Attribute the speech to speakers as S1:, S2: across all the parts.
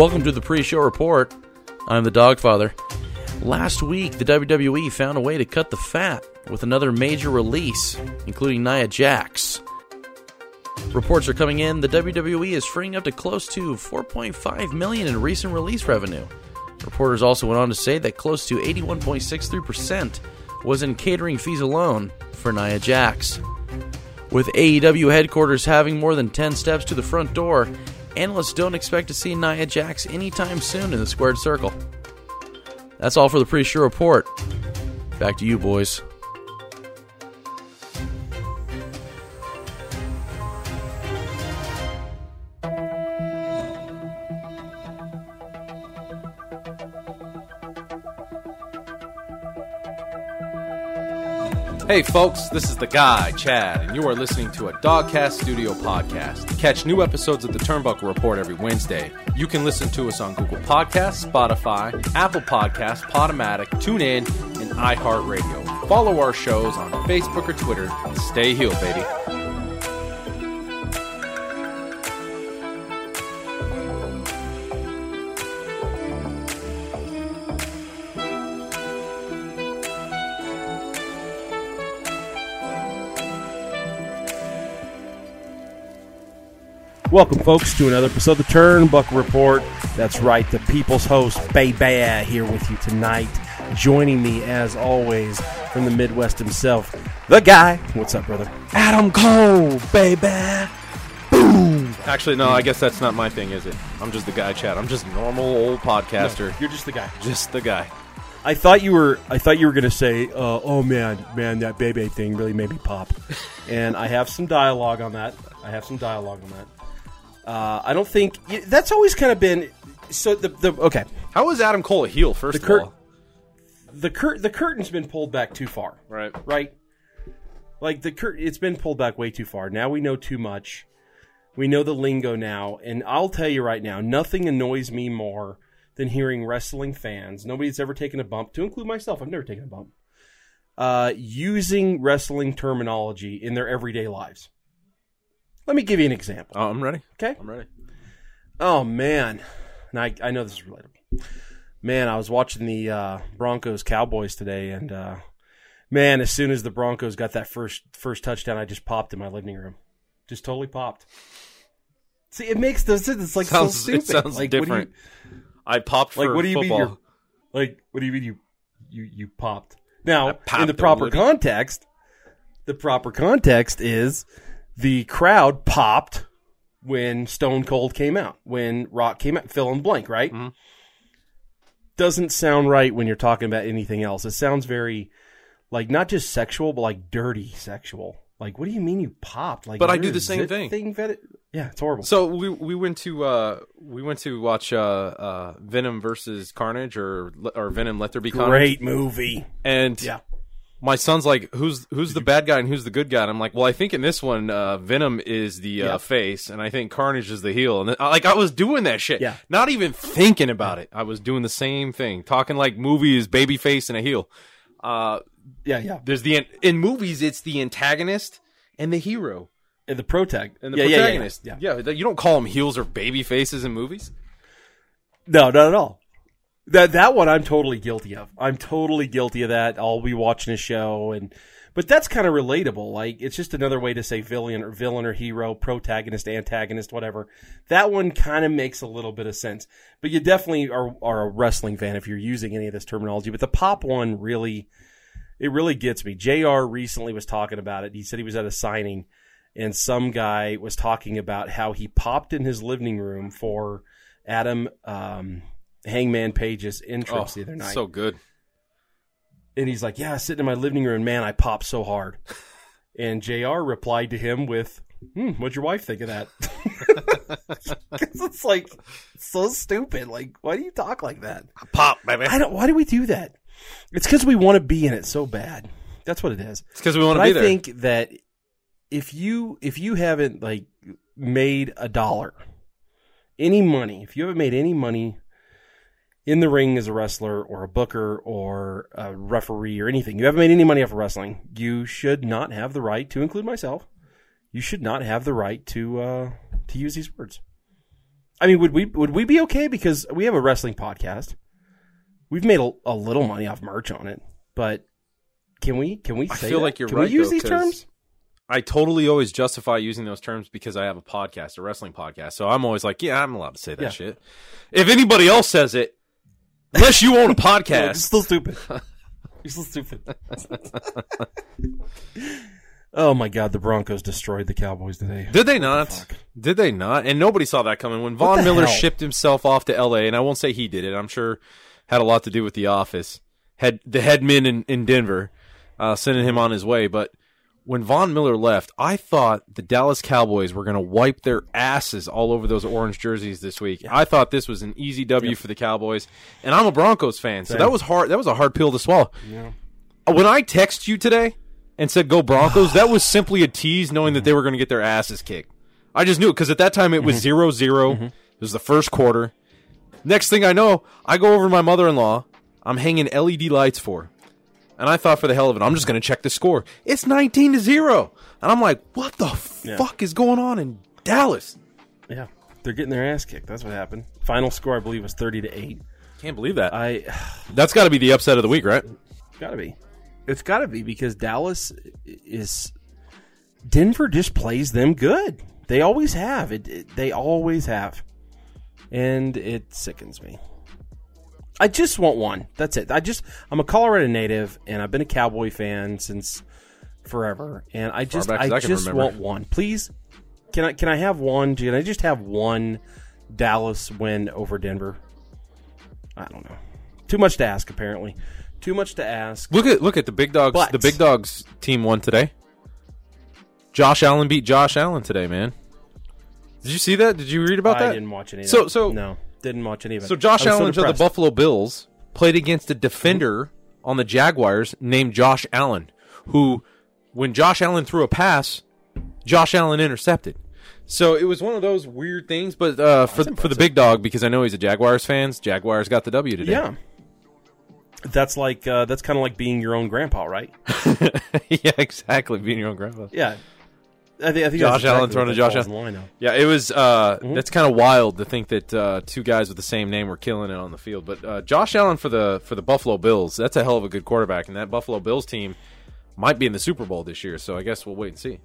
S1: Welcome to the pre show report. I'm the Dogfather. Last week, the WWE found a way to cut the fat with another major release, including Nia Jax. Reports are coming in the WWE is freeing up to close to 4.5 million in recent release revenue. Reporters also went on to say that close to 81.63% was in catering fees alone for Nia Jax. With AEW headquarters having more than 10 steps to the front door, analysts don't expect to see Nia Jax anytime soon in the squared circle. That's all for the pre show report. Back to you, boys.
S2: Hey folks, this is the guy, Chad, and you are listening to a Dogcast Studio podcast. Catch new episodes of the Turnbuckle Report every Wednesday. You can listen to us on Google Podcasts, Spotify, Apple Podcasts, Podomatic, TuneIn, and iHeartRadio. Follow our shows on Facebook or Twitter and stay healed, baby.
S3: Welcome, folks, to another episode of the Turnbuckle Report. That's right, the people's host, Baby, here with you tonight. Joining me, as always, from the Midwest himself, the guy. What's up, brother? Adam Cole, baby. Boom.
S2: Actually, no, I guess that's not my thing, is it? I'm just the guy, Chad. I'm just a normal old podcaster.
S3: You're just the guy.
S2: Just the guy.
S3: I thought you were. I thought you were going to say, uh, "Oh man, man, that Bebe thing really made me pop," and I have some dialogue on that. I have some dialogue on that. Uh, I don't think that's always kind of been. So the the okay,
S2: How is Adam Cole a heel, first
S3: the
S2: of all?
S3: the cur- the curtain's been pulled back too far.
S2: Right.
S3: right? Like the cur- it's been pulled back way too far. Now we know too much. We know the lingo now, and I'll tell you right now, nothing annoys me more than hearing wrestling fans. Nobody's ever taken a bump, to include myself. I've never taken a bump. Uh, using wrestling terminology in their everyday lives. Let me give you an example.
S2: Oh, I'm ready.
S3: Okay.
S2: I'm ready.
S3: Oh man, and I I know this is relatable. Man, I was watching the uh, Broncos Cowboys today, and uh, man, as soon as the Broncos got that first first touchdown, I just popped in my living room, just totally popped. See, it makes no sense. It's like
S2: Sounds,
S3: so stupid.
S2: it sounds
S3: like, what do you-
S2: different. I popped for
S3: like what do you
S2: football.
S3: mean? You're, like what do you mean you you you popped? Now,
S2: popped
S3: in the proper context, the proper context is the crowd popped when Stone Cold came out, when Rock came out, fill in the blank, right?
S2: Mhm.
S3: Doesn't sound right when you're talking about anything else. It sounds very like not just sexual, but like dirty sexual. Like, what do you mean you popped? Like,
S2: But I do the same thing.
S3: Thing vet- yeah, it's horrible.
S2: So we we went to uh we went to watch uh uh Venom versus Carnage or or Venom Let There Be Carnage.
S3: Great movie.
S2: And
S3: Yeah.
S2: My son's like, "Who's who's the bad guy and who's the good guy?" And I'm like, "Well, I think in this one, uh, Venom is the uh,
S3: Yeah.
S2: face, and I think Carnage is the heel." And then, like, I was doing that shit,
S3: Yeah.
S2: not even thinking about it. I was doing the same thing, talking like movies, baby face and a heel. Uh,
S3: Yeah, yeah.
S2: there's the in movies, it's the antagonist and the hero
S3: And the protag
S2: and the
S3: yeah, yeah, yeah,
S2: protagonist.
S3: Yeah,
S2: yeah, you don't call them heels or baby faces in movies.
S3: No, not at all. That that one I'm totally guilty of. I'm totally guilty of that. I'll be watching a show and but that's kind of relatable. Like it's just another way to say villain or villain or hero, protagonist, antagonist, whatever. That one kind of makes a little bit of sense. But you definitely are are a wrestling fan if you're using any of this terminology. But the pop one really it really gets me. JR recently was talking about it. He said he was at a signing and some guy was talking about how he popped in his living room for Adam um, Hangman Page's entrance the other night.
S2: Oh, so good.
S3: and he's like, "Yeah, sitting in my living room, man, I popped so hard." And Jr. replied to him with, hmm, "What'd your wife think of that?" it's like so stupid. Like, why do you talk like that?
S2: Pop, baby.
S3: I don't. Why do we do that? It's because we want to be in it so bad. That's what it is.
S2: It's because we want to be
S3: I
S2: there.
S3: think that if you if you haven't like made a dollar, any money, if you haven't made any money in the ring as a wrestler or a booker or a referee or anything, you haven't made any money off of wrestling, you should not have the right to include myself. You should not have the right to uh, to use these words. I mean, would we would we be okay because we have a wrestling podcast? We've made a, a little money off merch on it, but can we can we
S2: I feel
S3: that?
S2: like you're
S3: can
S2: right,
S3: we use
S2: though,
S3: these terms?
S2: I totally always justify using those terms because I have a podcast, a wrestling podcast. So I'm always like, yeah, I'm allowed to say that
S3: Yeah.
S2: shit. If anybody else says it, unless you own a
S3: No, it's
S2: podcast,
S3: still stupid. You're still stupid. oh my god, the Broncos destroyed the Cowboys today.
S2: did they not?
S3: Fuck.
S2: Did they not? And nobody saw that coming. When Von Miller
S3: hell?
S2: shipped himself off to L.A., and I won't say he did it. I'm sure had a lot to do with the office, Had the headman in, in Denver, uh, sending him on his way. But when Von Miller left, I thought the Dallas Cowboys were going to wipe their asses all over those orange jerseys this week. I thought this was an easy W for the Cowboys, and I'm a Broncos fan, so
S3: Same.
S2: that was hard. That was a hard pill to swallow. Uh, When I text you today and said "Go Broncos," that was simply a tease, knowing that they were going to get their asses kicked. I just knew it because at that time it was zero zero. It was the first quarter. Next thing I know, I go over to my mother in law. I'm hanging LED lights for, her. And I thought for the hell of it, I'm just going to check the score. It's 19 to zero, and I'm like, what the
S3: Yeah.
S2: fuck is going on in Dallas?
S3: Yeah, they're getting their ass kicked. That's what happened. Final score, I believe, was thirty to eight.
S2: Can't believe that.
S3: I
S2: That's got to be the upset of the week, right?
S3: gotta be. It's gotta be because Dallas is. Denver just plays them good. They always have. It, it- they always have, and it sickens me. I just want one. That's it. I just I'm a Colorado native, and I've been a Cowboy fan since forever, and I just I,
S2: I
S3: just
S2: remember.
S3: want one. Please, can I can I have one? Can I just have one Dallas win over Denver? I don't know. Too much to ask, apparently. Too much to ask.
S2: Look at look at the big dogs.
S3: But-
S2: the big dogs team won today. Josh Allen beat Josh Allen today, man. Did you see that? Did you read about
S3: I
S2: that?
S3: I didn't watch any.
S2: So- so-
S3: no, didn't watch any of it.
S2: So Josh Allen of the. Buffalo Bills played against a defender on the Jaguars named Josh Allen, who, when Josh Allen threw a pass, Josh Allen intercepted. So it was one of those weird things, but uh, for for the big dog because I know he's a Jaguars fans. Jaguars got the W today.
S3: Yeah, that's like uh, that's kind of like being your own grandpa, right?
S2: yeah, exactly. Being your own grandpa.
S3: Yeah, I think, I think
S2: Josh Allen throwing to Josh Allen. Yeah, it was. Uh,
S3: Mm-hmm.
S2: That's kind of wild to think that uh, two guys with the same name were killing it on the field. But uh, Josh Allen for the for the Buffalo Bills, that's a hell of a good quarterback, and that Buffalo Bills team might be in the Super Bowl this year. So I guess we'll wait and see.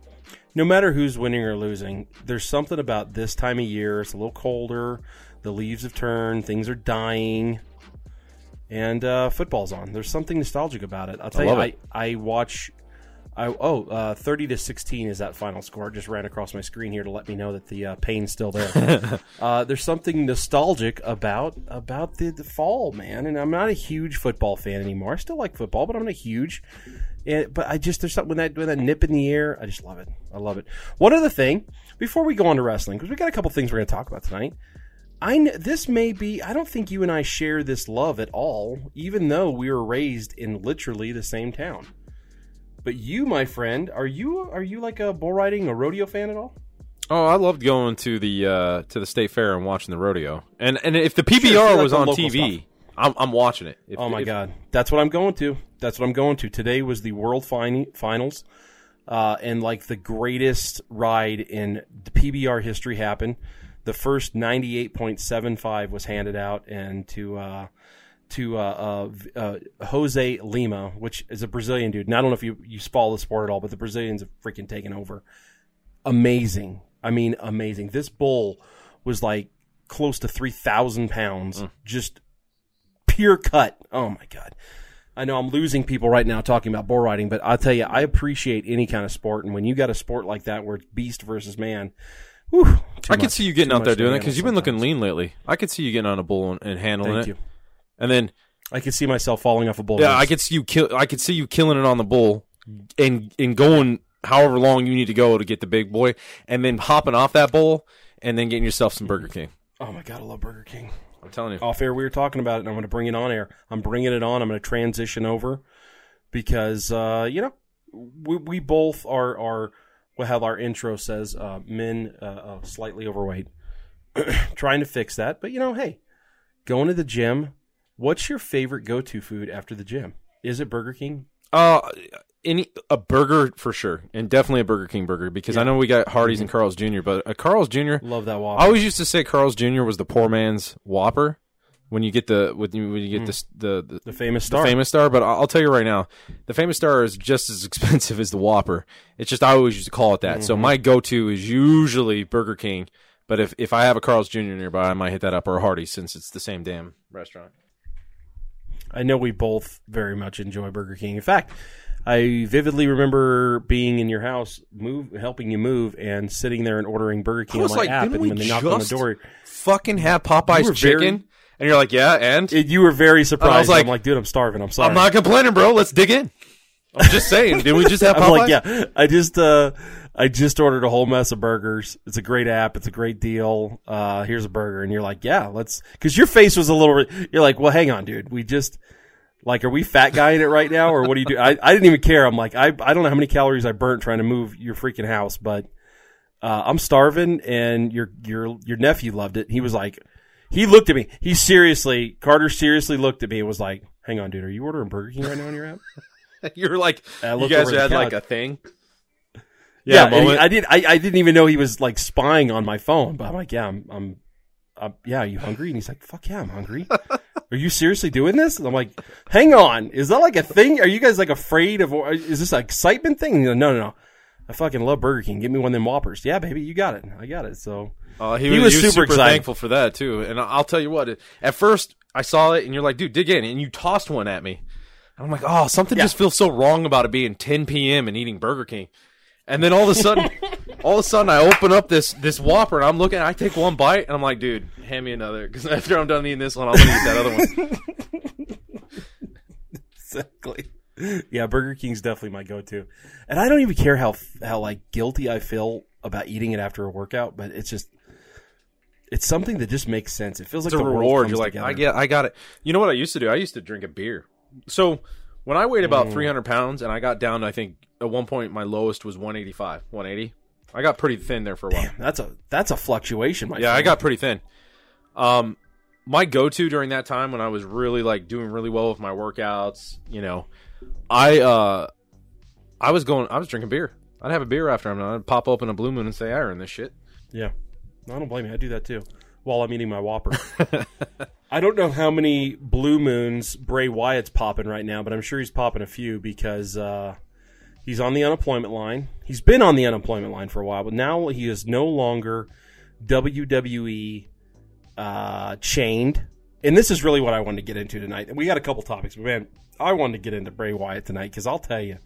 S3: No matter who's winning or losing, there's something about this time of year. It's a little colder. The leaves have turned. Things are dying. And uh, football's on. There's something nostalgic about it. I'll tell
S2: love
S3: you,
S2: it.
S3: I, I watch. I, oh, uh, 30 to 16 is that final score. It just ran across my screen here to let me know that the uh, pain's still there. uh, there's something nostalgic about about the, the fall, man. And I'm not a huge football fan anymore. I still like football, but I'm not huge. And, but I just there's something when that when that nip in the air, I just love it. I love it. One other thing before we go on to wrestling, because we got a couple things we're going to talk about tonight. I this may be. I don't think you and I share this love at all, even though we were raised in literally the same town. But you, my friend, are you are you like a bull riding, a rodeo fan at all?
S2: Oh, I loved going to the uh, to the state fair and watching the rodeo. And and if the PBR
S3: like
S2: was on TV,
S3: stuff.
S2: I'm I'm watching it. If-
S3: Oh my
S2: if-
S3: god, that's what I'm going to. That's what I'm going to. Today was the World fin- Finals, uh, and like the greatest ride in the PBR history happened. The first 98.75 was handed out, and to uh, to uh, uh, uh, Jose Leme, which is a Brazilian dude. And I don't know if you you follow the sport at all, but the Brazilians have freaking taken over. Amazing. I mean, amazing. This bull was like close to 3,000 pounds, just pure cut. Oh my god. I know I'm losing people right now talking about bull riding, but I'll tell you, I appreciate any kind of sport, and when you got a sport like that where it's beast versus man, whew,
S2: I could see you getting out there doing that because you've been looking lean lately. I could see you getting on a bull and, and handling
S3: Thank
S2: it.
S3: you.
S2: And then
S3: I could see myself falling off a bull.
S2: Yeah,
S3: race.
S2: I could see you kill. I could see you killing it on the bull, and and going however long you need to go to get the big boy, and then hopping off that bull, and then getting yourself some Burger King.
S3: Oh my god, I love Burger King.
S2: I'm telling you.
S3: Off air, we were talking about it, and I'm going to bring it on air. I'm bringing it on. I'm going to transition over because uh, you know we, we both are are well, how our intro says uh, men uh, uh, slightly overweight. Trying to fix that, but you know, hey, going to the gym. What's your favorite go-to food after the gym? Is it Burger King?
S2: Uh, any a burger for sure, and definitely a Burger King burger because I know we got Hardee's and mm-hmm. Carl's Jr., but a Carl's Jr.
S3: Love that Whopper.
S2: I always used to say Carl's Jr. was the poor man's Whopper when you get the when you, when you get mm. this, the, the
S3: the famous
S2: the
S3: star.
S2: famous star, but I'll tell you right now, the famous star is just as expensive as the Whopper. It's just I always used to call it that. So mm-hmm. my go-to is usually Burger King, but if if I have a Carl's Jr. nearby, I might hit that up or a Hardee's since it's the same damn restaurant.
S3: I know we both very much enjoy Burger King. In fact, I vividly remember being in your house, move, helping you move, and sitting there and ordering Burger King
S2: I
S3: on
S2: was
S3: my
S2: like,
S3: app.
S2: didn't
S3: And
S2: we
S3: when they knocked on the
S2: just-
S3: door,
S2: Fucking have Popeye's chicken,
S3: very-
S2: and you're like, yeah, and
S3: it, you were very surprised.
S2: like,
S3: I'm like, dude, I'm starving. I'm sorry.
S2: I'm not complaining, bro. Let's dig in. I'm just saying, did we just have Popeyes?
S3: I'm like, yeah, I just, uh, I just ordered a whole mess of burgers. It's a great app. It's a great deal. Uh, here's a burger. And you're like, yeah, let's, cause your face was a little, you're like, well, hang on, dude. We just, like, are we fat guy in it right now? Or what do you do? I, I didn't even care. I'm like, I, I don't know how many calories I burnt trying to move your freaking house, but, uh, I'm starving and your, your, your nephew loved it. He was like, he looked at me. He seriously, Carter seriously looked at me and was like, hang on, dude, are you ordering Burger King right now on your app?
S2: You're like, you guys had like a thing.
S3: Yeah,
S2: moment.
S3: I did. I, I didn't even know he was like spying on my phone. But I'm like, yeah, I'm. I'm uh, yeah, are you hungry? And he's like, fuck yeah, I'm hungry. are you seriously doing this? And I'm like, hang on, is that like a thing? Are you guys like afraid of? Is this an excitement thing? Like, no, no, no. I fucking love Burger King. Give me one of them Whoppers. Yeah, baby, you got it. I got it. So
S2: Uh, he,
S3: He
S2: was,
S3: was
S2: he was
S3: super
S2: super,
S3: excited.
S2: thankful for that too. And I'll tell you what, at first I saw it and you're like, dude, dig in, and you tossed one at me. And I'm like, oh, something just feels so wrong about it being 10 p.m. and eating Burger King. And then all of a sudden, all of a sudden, I open up this this Whopper and I'm looking. I take one bite and I'm like, dude, hand me another because after I'm done eating this one, I'll eat that other one.
S3: exactly. Yeah, Burger King's definitely my go-to, and I don't even care how how like guilty I feel about eating it after a workout, but it's just it's something that just makes sense. It feels like
S2: a
S3: the world
S2: reward.
S3: comes
S2: You're like,
S3: together.
S2: I get, I got it. You know what I used to do? I used to drink a beer. So when I weighed
S3: Mm.
S2: about 300 pounds and I got down, to I think at one point my lowest was 185, 180. I got pretty thin there for a while.
S3: That's a that's a fluctuation, my
S2: Yeah, I got pretty thin. Um, my go-to during that time when I was really like doing really well with my workouts, you know, I uh, I was going, I was drinking beer. I'd have a beer after I'm done. I'd pop open a Blue Moon and say, I earned this shit.
S3: Yeah, I don't blame you. I do that too while I'm eating my Whopper. I don't know how many blue moons Bray Wyatt's popping right now, but I'm sure he's popping a few because uh, he's on the unemployment line. He's been on the unemployment line for a while, but now he is no longer WWE uh, chained. And this is really what I wanted to get into tonight. And we got a couple topics, but man, I wanted to get into Bray Wyatt tonight because I'll tell you,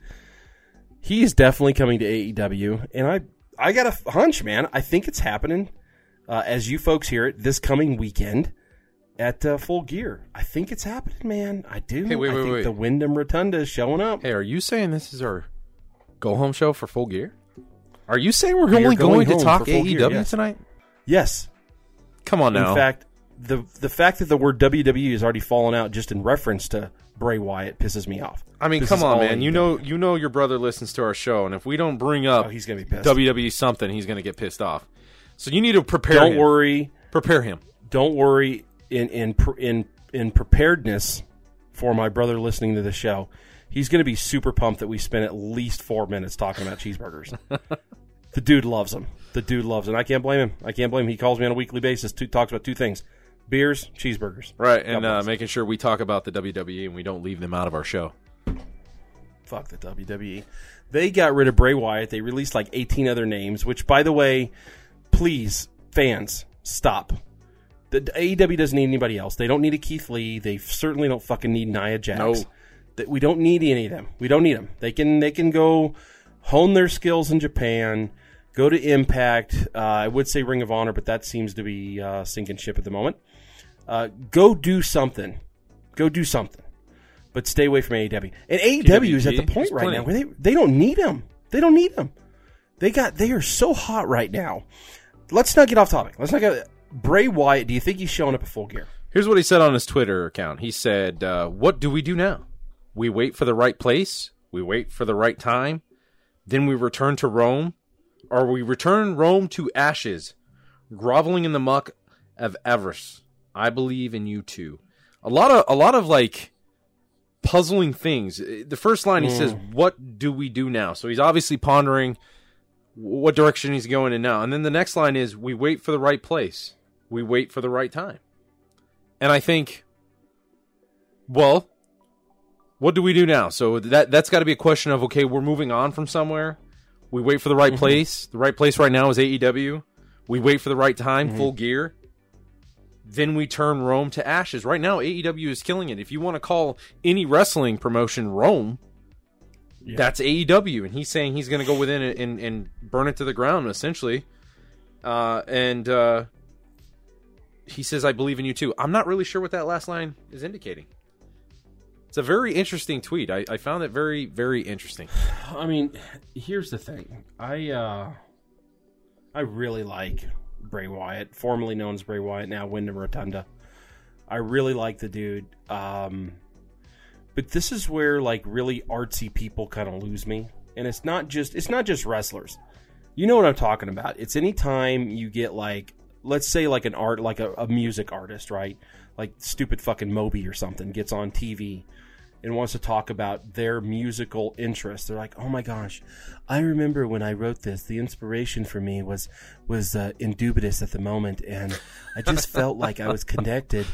S3: he is definitely coming to AEW, and I I got a hunch, man. I think it's happening uh, as you folks hear it this coming weekend at uh, Full Gear. I think it's happening, man. I do.
S2: Hey, wait,
S3: I
S2: wait,
S3: think
S2: wait.
S3: the Windham Rotunda is showing up.
S2: Hey, are you saying this is our go home show for full gear? Are you saying we're
S3: We
S2: only
S3: going
S2: going, to talk AEW
S3: Gear, yes.
S2: tonight?
S3: Yes,
S2: Come on now.
S3: in fact, the the fact that the word WWE has already fallen out just in reference to Bray Wyatt pisses me off.
S2: I mean,
S3: This
S2: come on, man. You know, you know, your brother listens to our show, and if we don't bring up
S3: Oh, he's gonna be pissed.
S2: WWE something, he's going to get pissed off. So you need to prepare.
S3: Don't
S2: him.
S3: worry.
S2: Prepare him.
S3: don't worry in in in in preparedness for my brother listening to the show he's going to be super pumped that we spent at least four minutes talking about cheeseburgers the dude loves them the dude loves them i can't blame him i can't blame him he calls me on a weekly basis two, talks about two things beers cheeseburgers
S2: Right, and uh, making sure we talk about the WWE and we don't leave them out of our show.
S3: fuck the WWE. They got rid of Bray Wyatt. They released like 18 other names, which, by the way, please, fans, stop. The AEW doesn't need anybody else. They don't need a Keith Lee. They certainly don't fucking need Nia Jax.
S2: No.
S3: That we don't need any of them. We don't need them. They can they can go hone their skills in Japan. Go to Impact. Uh, I would say Ring of Honor, but that seems to be uh, sinking ship at the moment. Uh, go do something. Go do something but stay away from AEW. And AEW is at the point right
S2: plenty.
S3: now where they they don't need him. They don't need him. They got they are so hot right now. Let's not get off topic. Let's not get Bray Wyatt. Do you think he's showing up at full gear?
S2: Here's what he said on his Twitter account. He said, uh, "What do we do now? We wait for the right place. We wait for the right time. Then we return to Rome, or we return Rome to ashes, groveling in the muck of avarice. I believe in you too. A lot of a lot of like puzzling things. The first line he says, "What do we do now?" So he's obviously pondering what direction he's going in now. And then the next line is, "We wait for the right place. We wait for the right time." And I think, well, what do we do now? So that that's got to be a question of okay, we're moving on from somewhere. We wait for the right place. The right place right now is AEW. We wait for the right time, full gear. Then we turn Rome to ashes. Right now, AEW is killing it. If you want to call any wrestling promotion Rome, that's AEW, and he's saying he's going to go within it and, and burn it to the ground, essentially. Uh, and uh, he says, "I believe in you too." I'm not really sure what that last line is indicating. It's a very interesting tweet. I, I found it very, very interesting.
S3: I mean, here's the thing. I uh I really like Bray Wyatt, formerly known as Bray Wyatt, now Windham Rotunda. I really like the dude. Um but this is where like really artsy people kind of lose me. And it's not just it's not just wrestlers. You know what I'm talking about. It's anytime you get like let's say like an art like a, a music artist, right? Like stupid fucking Moby or something gets on TV and wants to talk about their musical interests. They're like, "Oh my gosh, I remember when I wrote this. The inspiration for me was was uh, indubitous at the moment, and I just felt like I was connected."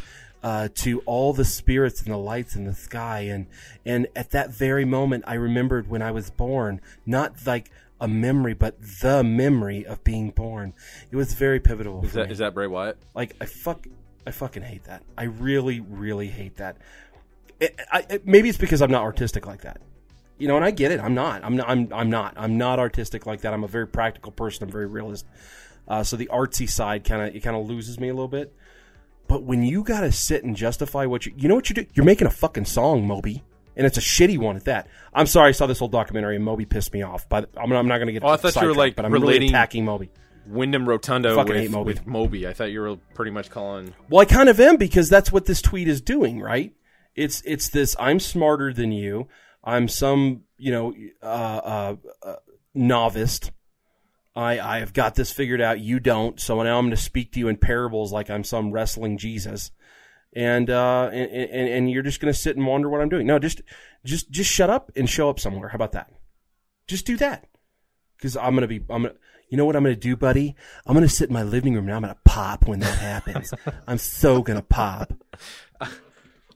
S3: Uh, to all the spirits and the lights in the sky, and and at that very moment, I remembered when I was born, not like a memory, but the memory of being born. It was very pivotal.
S2: Is that
S3: me.
S2: is that Bray Wyatt?
S3: Like I fuck, I fucking hate that. I really, really hate that. It, I, it, maybe it's because I'm not artistic like that. You know, and I get it. I'm not. I'm not. I'm, I'm not. I'm not artistic like that. I'm a very practical person. I'm very realist. Uh, so the artsy side kind of it kind of loses me a little bit. But when you got to sit and justify what you, you know what you do? You're making a fucking song, Moby, and it's a shitty one at that. I'm sorry, I saw this whole documentary and Moby pissed me off. But I'm, I'm not going to get.
S2: Oh, I thought you were, like,
S3: but I'm really
S2: relating-
S3: attacking Moby.
S2: Windham Rotunda
S3: Fucking
S2: with
S3: hate Moby.
S2: with Moby. I thought you were pretty much calling.
S3: Well, I kind of am because that's what this tweet is doing, right? It's it's this I'm smarter than you. I'm some you know uh, uh, uh, novice. I I've got this figured out. You don't. So now I'm going to speak to you in parables like I'm some wrestling Jesus, and uh, and, and and you're just going to sit and wonder what I'm doing. No, just just just shut up and show up somewhere. How about that? Just do that because I'm gonna be. I'm gonna. You know what I'm gonna do, buddy? I'm gonna sit in my living room and I'm gonna pop when that happens. I'm so gonna pop.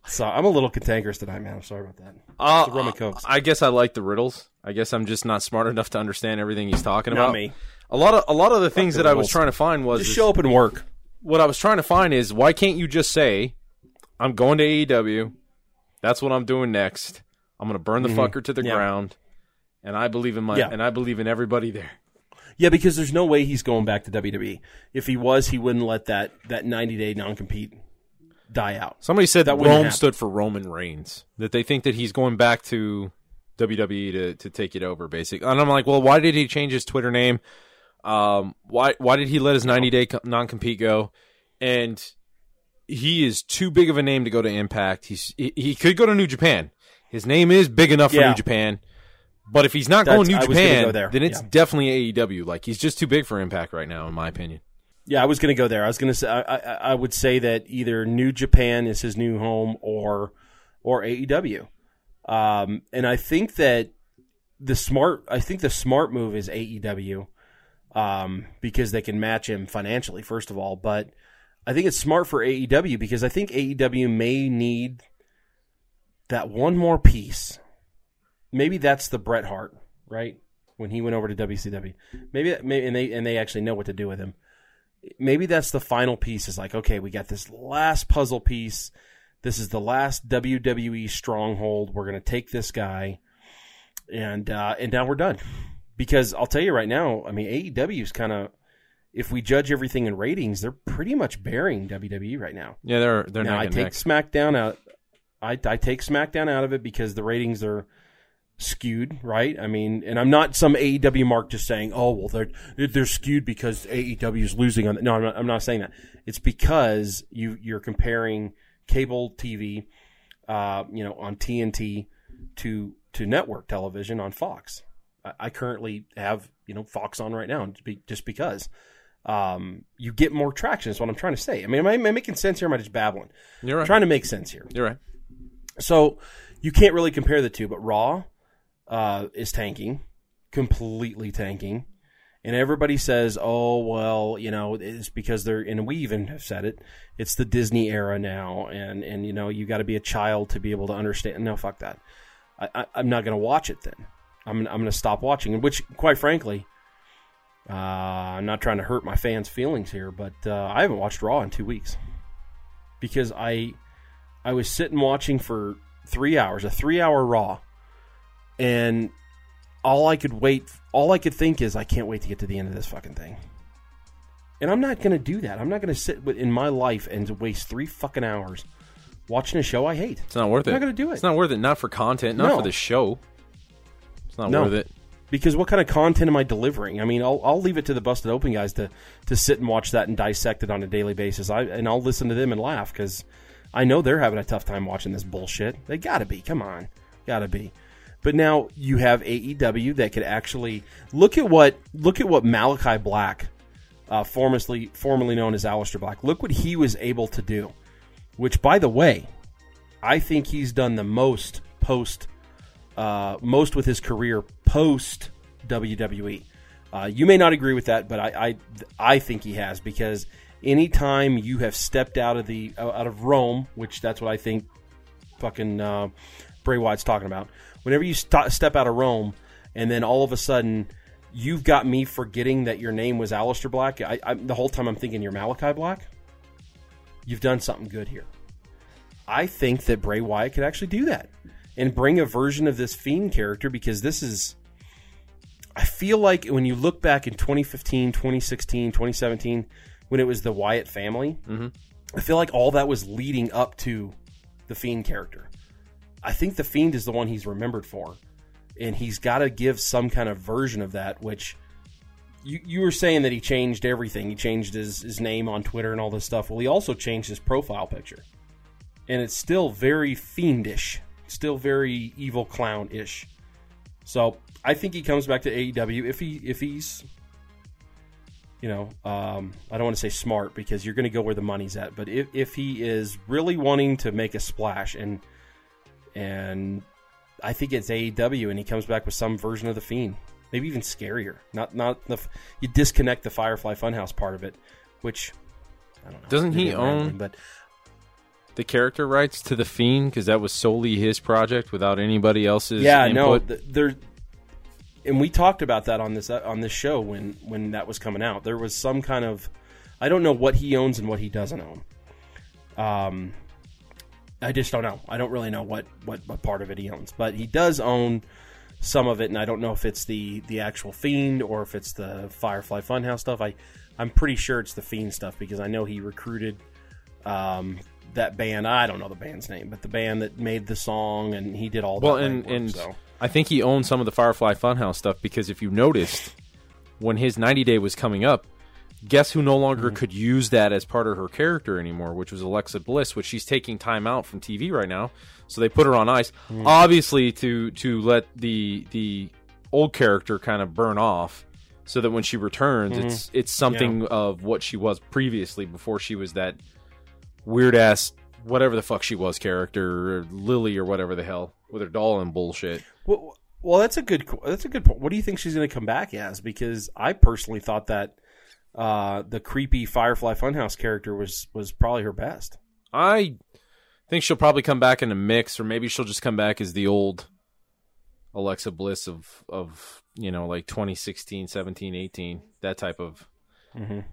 S3: So I'm a little cantankerous tonight, man. I'm sorry about that.
S2: Uh,
S3: The cokes.
S2: I guess I like the riddles. I guess I'm just not smart enough to understand everything he's talking
S3: Not
S2: about.
S3: me.
S2: A lot of a lot of the things
S3: the
S2: that I was trying to find was
S3: Just show up and work.
S2: what I was trying to find is why can't you just say, "I'm going to AEW. That's what I'm doing next. I'm going to burn the fucker to the
S3: Mm-hmm. Yeah.
S2: ground, and I believe in my
S3: Yeah.
S2: and I believe in everybody there."
S3: Yeah, because there's no way he's going back to WWE. If he was, he wouldn't let that that 90 day non compete die out.
S2: Somebody said
S3: That
S2: Rome stood for Roman Reigns. That they think that he's going back to WWE to, to take it over, basically. And I'm like, well, why did he change his Twitter name? Um, why why did he let his 90 day non compete go? And he is too big of a name to go to Impact. He's he, he could go to New Japan. His name is big enough for
S3: Yeah.
S2: New Japan. But if he's not
S3: That's-
S2: going New Japan,
S3: go
S2: then it's
S3: Yeah.
S2: definitely AEW. Like he's just too big for Impact right now, in my opinion.
S3: Yeah, I was going to go there. I was going to say I, I, I would say that either New Japan is his new home or or AEW. Um, and I think that the smart I think the smart move is AEW um, because they can match him financially first of all, but I think it's smart for AEW because I think AEW may need that one more piece. Maybe that's the Bret Hart, right? When he went over to WCW. Maybe maybe and they and they actually know what to do with him maybe that's the final piece is like okay we got this last puzzle piece this is the last wwe stronghold we're to take this guy and uh and now we're done because i'll tell you right now i mean aew is kind of if we judge everything in ratings they're pretty much burying wwe right now
S2: Yeah, they're they're
S3: now i take
S2: neck.
S3: smackdown out I, I take smackdown out of it because the ratings are skewed, right? I mean, and I'm not some AEW mark just saying, oh, well, they're they're skewed because AEW is losing on. The, no, I'm not, I'm not saying that. It's because you you're comparing cable TV, uh, you know, on TNT to to network television on Fox. I, I currently have you know Fox on right now, just because. Um, you get more traction. Is what I'm trying to say. I mean, am I, am I making sense here? Am I just babbling?
S2: You're
S3: I'm
S2: right.
S3: trying to make sense here.
S2: You're right.
S3: So you can't really compare the two, but Raw uh, is tanking, completely tanking. And everybody says, oh, well, you know, it's because they're, and we even have said it, it's the Disney era now. And, and you know, you got to be a child to be able to understand. No, fuck that. I, I'm not going to watch it then. I'm, I'm going to stop watching. Which, quite frankly, uh, I'm not trying to hurt my fans' feelings here, but uh, I haven't watched Raw in two weeks because I I was sitting watching for three hours, a three hour Raw, and all I could wait, all I could think is, I can't wait to get to the end of this fucking thing. And I'm not going to do that. I'm not going to sit in my life and waste three fucking hours watching a show I hate.
S2: It's not worth it.
S3: I'm not gonna do it.
S2: It's not worth it. Not for content. Not
S3: No.
S2: for the show. It's not
S3: No.
S2: worth it.
S3: Because what kind of content am I delivering? I mean, I'll, I'll leave it to the busted open guys to to sit and watch that and dissect it on a daily basis. I and I'll listen to them and laugh because I know they're having a tough time watching this bullshit. They got to be. Come on, got to be. But now you have AEW that could actually look at what look at what Malachi Black, uh, formerly formerly known as Aleister Black. Look what he was able to do. Which, by the way, I think he's done the most post uh, most with his career post WWE. Uh, you may not agree with that, but I, I I think he has because anytime you have stepped out of the uh, out of Rome, which that's what I think fucking uh, Bray Wyatt's talking about. Whenever you st- step out of Rome, and then all of a sudden you've got me forgetting that your name was Aleister Black. I, I, the whole time I'm thinking you're Malachi Black. You've done something good here. I think that Bray Wyatt could actually do that and bring a version of this fiend character because this is I feel like when you look back in 2015, 2016, 2017 when it was the Wyatt family, mm-hmm. I feel like all that was leading up to the fiend character. I think the fiend is the one he's remembered for and he's got to give some kind of version of that which you, you were saying that he changed everything. He changed his, his name on Twitter and all this stuff. Well, he also changed his profile picture and it's still very fiendish, still very evil clown ish. So I think he comes back to AEW if he if he's, you know, um, I don't want to say smart because you're going to go where the money's at, but if if he is really wanting to make a splash and and I think it's AEW and he comes back with some version of the fiend, maybe even scarier. Not not the you disconnect the Firefly Funhouse part of it, which I don't know.
S2: Doesn't he
S3: I'm rambling,
S2: own-
S3: But
S2: The character rights to the Fiend because that was solely his project without anybody else's.
S3: yeah,
S2: input.
S3: no, th- there. And we talked about that on this uh, on this show when when that was coming out. There was some kind of, I don't know what he owns and what he doesn't own. Um, I just don't know. I don't really know what what, what part of it he owns, but he does own some of it, and I don't know if it's the the actual fiend or if it's the Firefly Funhouse stuff. I I'm pretty sure it's the fiend stuff because I know he recruited um, that band. I don't know the band's name, but the band that made the song, and he did all
S2: the.
S3: Well,
S2: and and
S3: so.
S2: I think he owned some of the Firefly Funhouse stuff because if you noticed, when his 90 day was coming up, guess who no longer
S3: Mm-hmm.
S2: could use that as part of her character anymore, which was Alexa Bliss, which she's taking time out from TV right now. So they put her on ice,
S3: Mm-hmm.
S2: obviously to to let the the old character kind of burn off. So that when she returns, it's it's something of what she was previously before she was that weird ass whatever the fuck she was character, or Lily or whatever the hell with her doll and bullshit.
S3: Well, well, that's a good. That's a good point. What do you think she's going to come back as? Because I personally thought that uh, the creepy Firefly Funhouse character was was probably her best.
S2: I think she'll probably come back in a mix, or maybe she'll just come back as the old Alexa Bliss of of you know like 2016, 17, 18, that type of.
S3: Mhm.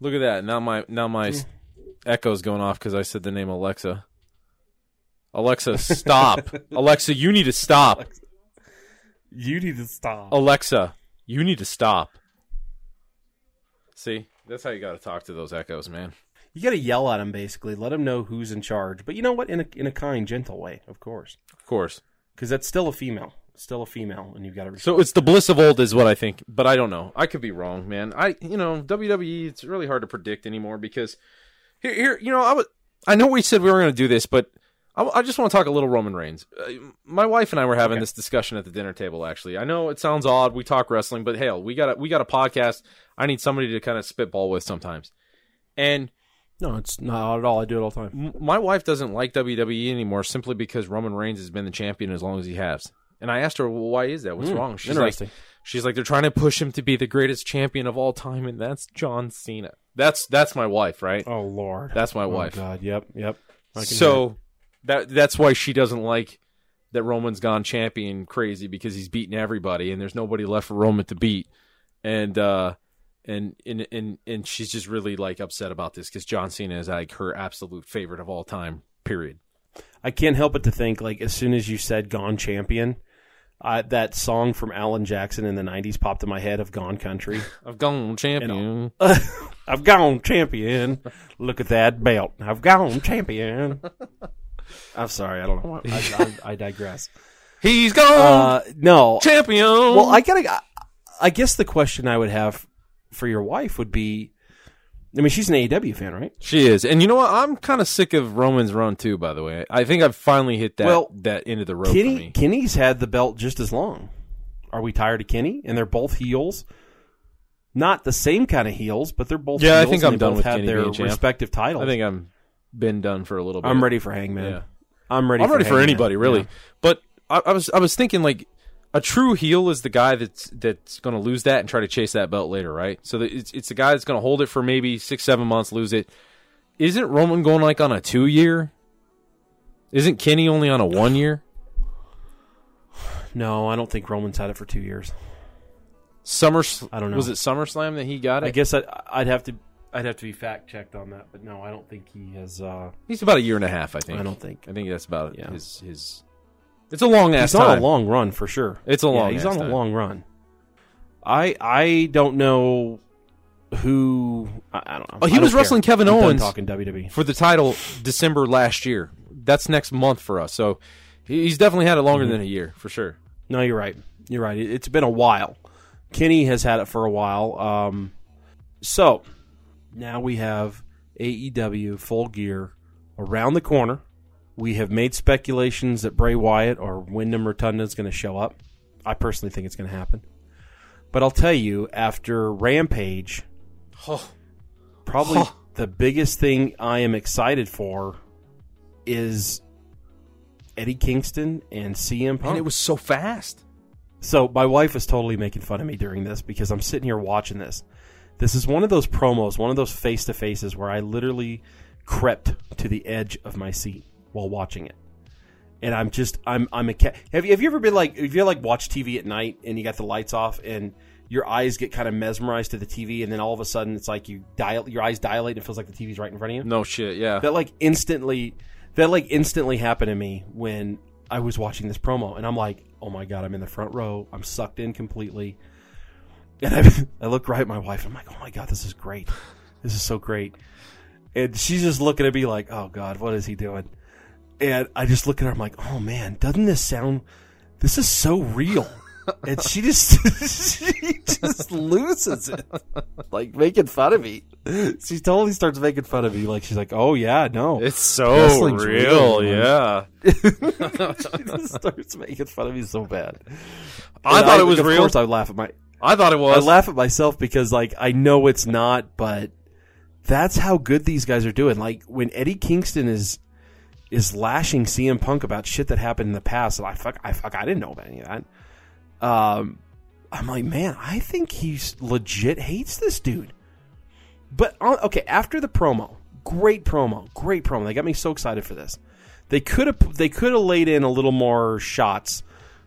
S2: Look at that! Now my now my s echo's going off because I said the name Alexa. Alexa, stop! Alexa, you need to stop!
S3: Alexa, You need to stop.
S2: Alexa, you need to stop. See, that's how you got to talk to those echoes, man.
S3: You got to yell at him basically. Let him know who's in charge. But you know what? In a in a kind, gentle way, of course,
S2: Of course.
S3: because that's still a female. Still a female, and you've got to.
S2: So it's the bliss of old, is what I think, but I don't know. I could be wrong, man. I, you know, WWE. It's really hard to predict anymore because here, here, you know, I was. I know we said we were going to do this, but I, I just want to talk a little Roman Reigns. Uh, my wife and I were having this discussion at the dinner table. Actually, I know it sounds odd. We talk wrestling, but hell, we got a, we got a podcast. I need somebody to kind of spitball with sometimes, and
S3: No, it's not at all. I do it all the time.
S2: M- My wife doesn't like WWE anymore simply because Roman Reigns has been the champion as long as he has. And I asked her, well, why is that? What's
S3: Hmm,
S2: wrong? She's
S3: interesting.
S2: like, she's like, they're trying to push him to be the greatest champion of all time, and that's John Cena. That's that's my wife, right?
S3: Oh Lord,
S2: That's my
S3: oh,
S2: wife.
S3: God, yep, yep. I can hear it.
S2: So that that's why she doesn't like that Roman's gone champion crazy because he's beaten everybody and there's nobody left for Roman to beat. And uh and and and, and she's just really like upset about this because John Cena is like her absolute favorite of all time. Period.
S3: I can't help but to think, like, as soon as you said "Gone Champion," uh, that song from Alan Jackson in the '90s popped in my head of "Gone Country."
S2: I've gone champion.
S3: I've gone champion. Look at that belt. I've gone champion. I'm sorry. I don't know. I, I, I digress.
S2: He's gone
S3: Uh, no.
S2: champion.
S3: Well, I gotta. I- I guess the question I would have for your wife would be. I mean, she's an AEW fan, right?
S2: she is, and you know what? I'm kind of sick of Roman's run too. By the way, I think I've finally hit that
S3: Well,
S2: that end of the road for
S3: Kenny. Kenny's had the belt just as long. Are we tired of Kenny? And they're both heels. Not the same kind of heels, but they're both.
S2: Yeah, I think I'm done with
S3: have
S2: Kenny
S3: their respective titles.
S2: I think I'm been done for a little bit.
S3: I'm ready for Hangman.
S2: Yeah.
S3: I'm ready.
S2: I'm ready for anybody, really.
S3: Yeah.
S2: But I, I was I was thinking like a true heel is the guy that's that's going to lose that and try to chase that belt later, right? So it's it's the guy that's going to hold it for maybe six seven months, lose it. Isn't Roman going like on a two year? Isn't Kenny only on a one year?
S3: No, I don't think Roman's had it for two years.
S2: Summer,
S3: I don't know.
S2: Was it SummerSlam that he got it?
S3: I guess I'd, I'd have to. I'd have to be fact checked on that, but no, I don't think he has. Uh,
S2: he's about a year and a half. I think.
S3: I don't think
S2: I think that's about
S3: Yeah.
S2: his his. It's a long ass
S3: he's on
S2: time.
S3: a long run for sure.
S2: It's a long
S3: Yeah, he's on
S2: time.
S3: a long run. I I don't know who. I, I don't know.
S2: Oh, he
S3: I
S2: was wrestling
S3: care.
S2: Kevin
S3: I'm
S2: Owens.
S3: talking. WWE.
S2: for the title December last year. That's next month for us. So he's definitely had it longer
S3: Mm-hmm.
S2: than a year for sure.
S3: No, you're right. You're right. It, it's been a while. Kenny has had it for a while. Um, so now we have AEW Full Gear around the corner. We have made speculations that Bray Wyatt or Windham Rotunda is going to show up. I personally think it's going to happen. But I'll tell you, after Rampage, probably
S2: Oh.
S3: the biggest thing I am excited for is Eddie Kingston and CM Punk.
S2: And it was so fast.
S3: So my wife is totally making fun of me during this because I'm sitting here watching this. This is one of those promos, one of those face to faces where I literally crept to the edge of my seat while watching it. And I'm just I'm I'm a cat. Have you have you ever been like if you like watch TV at night and you got the lights off and your eyes get kind of mesmerized to the TV and then all of a sudden it's like you dial your eyes dilate and it feels like the TV's right in front of you?
S2: No shit, yeah.
S3: that like instantly that like instantly happened to me when I was watching this promo and I'm like, oh my god, I'm in the front row, I'm sucked in completely, and I, I look right at my wife, I'm like, oh my god, this is great, this is so great, and she's just looking at me like, oh god, what is he doing? And I just look at her, I'm like, oh man, doesn't this sound? This is so real. And she just she just loses it, like making fun of me. She totally starts making fun of me, like she's like, "Oh yeah, no."
S2: It's so real,
S3: real,
S2: yeah.
S3: she just starts making fun of me so bad.
S2: I
S3: And
S2: thought it was
S3: of
S2: real.
S3: course, I laugh at my.
S2: I thought it was.
S3: I laugh at myself because like I know it's not, but that's how good these guys are doing. Like when Eddie Kingston is is lashing CM Punk about shit that happened in the past, and I fuck, I fuck, I didn't know about any of that. Um, I'm like, man, I think he's legit hates this dude. But on, okay, after the promo, great promo, great promo. They got me so excited for this. They could have they could have laid in a little more shots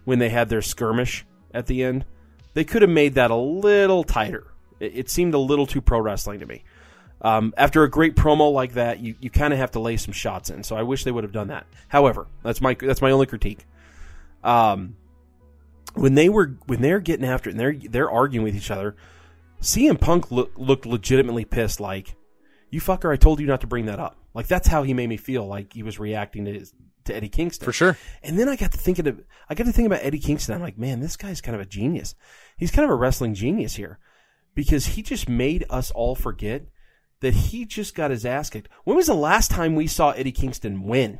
S3: when they had their skirmish at the end. They could have made that a little tighter. It, it seemed a little too pro wrestling to me. Um, after a great promo like that, you, you kind of have to lay some shots in. So I wish they would have done that. However, that's my that's my only critique. Um, when they were when they're getting after it and they're they're arguing with each other, CM Punk look, looked legitimately pissed. Like, you fucker, I told you not to bring that up. Like that's how he made me feel. Like he was reacting to his, to Eddie Kingston
S2: for sure.
S3: and then I got to thinking of, I got to think about Eddie Kingston. I'm like, man, this guy's kind of a genius. He's kind of a wrestling genius here because he just made us all forget that he just got his ass kicked. When was the last time we saw Eddie Kingston win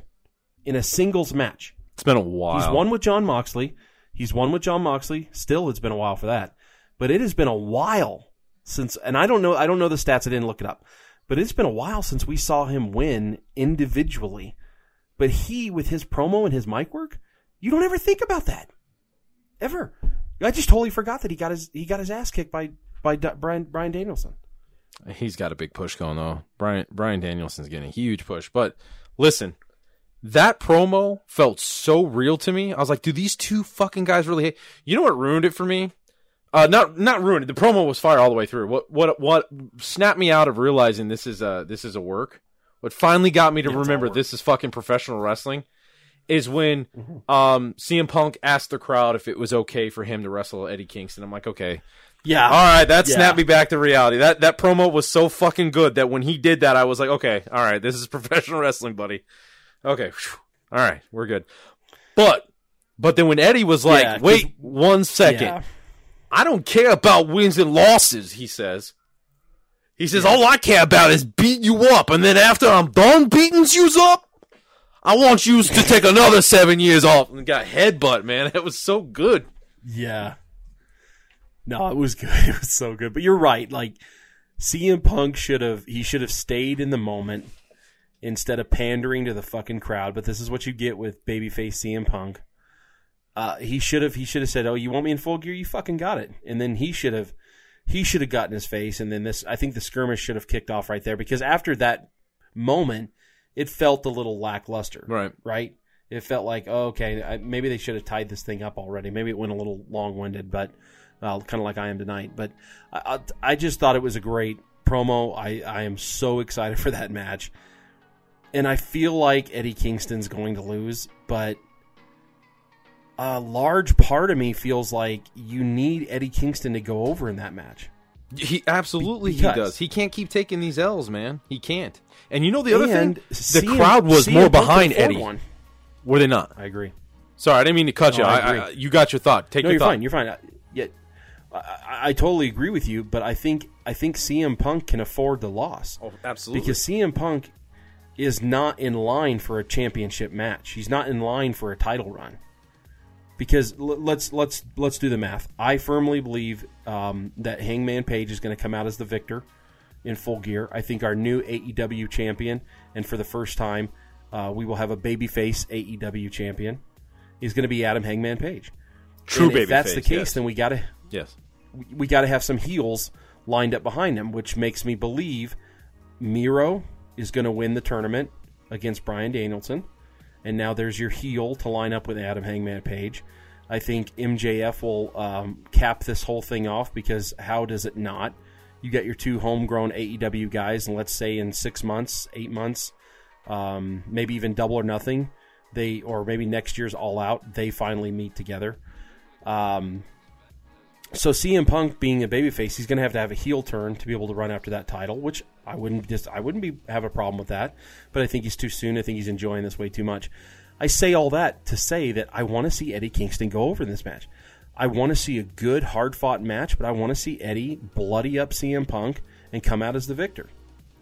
S3: in a singles match?
S2: It's been a while.
S3: He's won with Jon Moxley. He's won with Jon Moxley. Still, it's been a while for that, but it has been a while since. And I don't know. I don't know the stats. I didn't look it up. but it's been a while since we saw him win individually. But he, with his promo and his mic work, you don't ever think about that, ever. I just totally forgot that he got his he got his ass kicked by by Bryan Bryan Danielson.
S2: He's got a big push going though. Bryan Bryan Danielson's getting a huge push. But listen, that promo felt so real to me. I was like, do these two fucking guys really hate? You know what ruined it for me? Uh, not not ruined it. The promo was fire all the way through. What what what snapped me out of realizing this is a this is a work. What finally got me to remember this is fucking professional wrestling is when um CM Punk asked the crowd if it was okay for him to wrestle Eddie Kingston. I'm like, okay,
S3: Yeah.
S2: all right, that
S3: Yeah.
S2: snapped me back to reality. That that promo was so fucking good that when he did that, I was like, okay, all right, this is professional wrestling, buddy. Okay, phew. all right, we're good. But but then when Eddie was like,
S3: Yeah,
S2: wait one second,
S3: Yeah.
S2: I don't care about wins and losses. He says. He says, all I care about is beating you up, and then after I'm done beating you up, I want you to take another seven years off. And got headbutt, man. That was so good.
S3: Yeah. No, it was good. It was so good. But you're right. Like CM Punk should have he should have stayed in the moment instead of pandering to the fucking crowd. But this is what you get with babyface CM Punk. Uh, he should have he should have said, "Oh, you want me in full gear? You fucking got it." And then he should have he should have gotten his face. And then this I think the skirmish should have kicked off right there because after that moment, it felt a little lackluster
S2: Right.
S3: right? It felt like, oh, okay, I, maybe they should have tied this thing up already. Maybe it went a little long winded, but uh, kind of like I am tonight. But I, I, I just thought it was a great promo. I, I am so excited for that match. And I feel like Eddie Kingston's going to lose, but a large part of me feels like you need Eddie Kingston to go over in that match.
S2: He absolutely
S3: Because-
S2: he does. He can't keep taking these L's, man. He can't. And you know the other
S3: And
S2: thing, the
S3: CM
S2: crowd was
S3: CM
S2: more behind Eddie.
S3: One.
S2: Were they not?
S3: I agree.
S2: Sorry, I didn't mean to cut
S3: No,
S2: you.
S3: I
S2: I. I, you got your thought. Take
S3: No,
S2: your
S3: you're
S2: thought.
S3: fine. You're fine. I- I, I, I totally agree with you, but I think I think CM Punk can afford the loss
S2: Oh, absolutely.
S3: because CM Punk is not in line for a championship match. He's not in line for a title run. Because l- let's let's let's do the math. I firmly believe um, that Hangman Page is going to come out as the victor in full gear. I think our new AEW champion, and for the first time, uh, we will have a babyface AEW champion. Is going to be Adam Hangman Page.
S2: True
S3: And if that's
S2: babyface,
S3: the case,
S2: yes.
S3: then we got to
S2: yes.
S3: we got to have some heels lined up behind him, which makes me believe Miro is going to win the tournament against Bryan Danielson, and now there's your heel to line up with Adam Hangman Page. I think MJF will um, cap this whole thing off because how does it not? You got your two homegrown AEW guys, and let's say in six months, eight months, um, maybe even double or nothing, they or maybe next year's All Out, they finally meet together. Um, so CM Punk being a babyface, he's going to have to have a heel turn to be able to run after that title, which I wouldn't just I wouldn't be have a problem with that. But I think he's too soon. I think he's enjoying this way too much. I say all that to say that I want to see Eddie Kingston go over in this match. I want to see a good, hard fought match, but I want to see Eddie bloody up CM Punk and come out as the victor.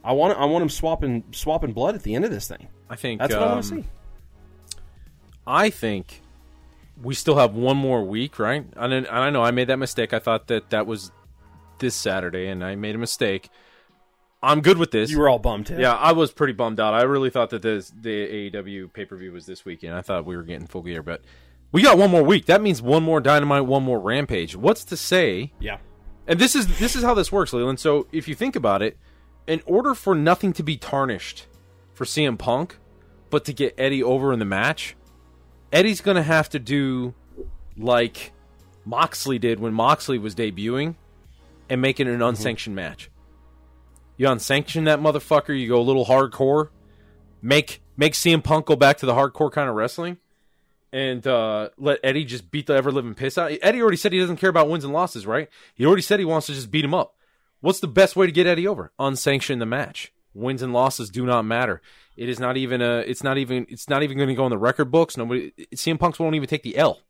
S3: I want I want him swapping swapping blood at the end of this thing.
S2: I think
S3: That's what I want to
S2: um,
S3: see.
S2: I think we still have one more week, right? And and I know I made that mistake. I thought that that was this Saturday, and I made a mistake. I'm good with this.
S3: You were all bummed. Ted.
S2: yeah, I was pretty bummed out. I really thought that this, the AEW pay per view was this weekend. I thought we were getting full gear, but we got one more week. That means one more Dynamite, one more Rampage. What's to say?
S3: yeah.
S2: And this is this is how this works, Leland. So if you think about it, in order for nothing to be tarnished for CM Punk, but to get Eddie over in the match, Eddie's gonna have to do like Moxley did when Moxley was debuting and make it an unsanctioned match. You unsanction that motherfucker, you go a little hardcore, make make CM Punk go back to the hardcore kind of wrestling, and uh, let Eddie just beat the ever living piss out. Eddie already said he doesn't care about wins and losses, right? He already said he wants to just beat him up. What's the best way to get Eddie over? Unsanction the match. Wins and losses do not matter. It is not even a. It's not even. It's not even going to go in the record books. Nobody. CM Punk's won't even take the L.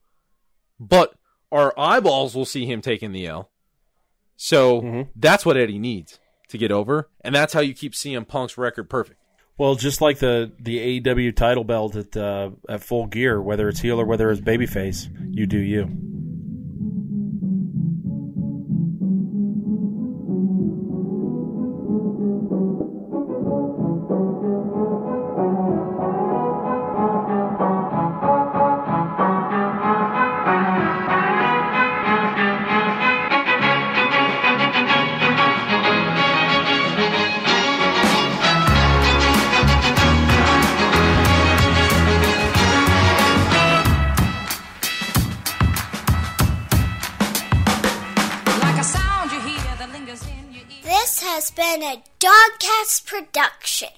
S2: But our eyeballs will see him taking the L. So
S3: Mhm.
S2: that's what Eddie needs to get over, and that's how you keep CM Punk's record perfect.
S3: Well, just like the the AEW title belt at uh, at full gear, whether it's heel or whether it's babyface, you do you.
S4: Production.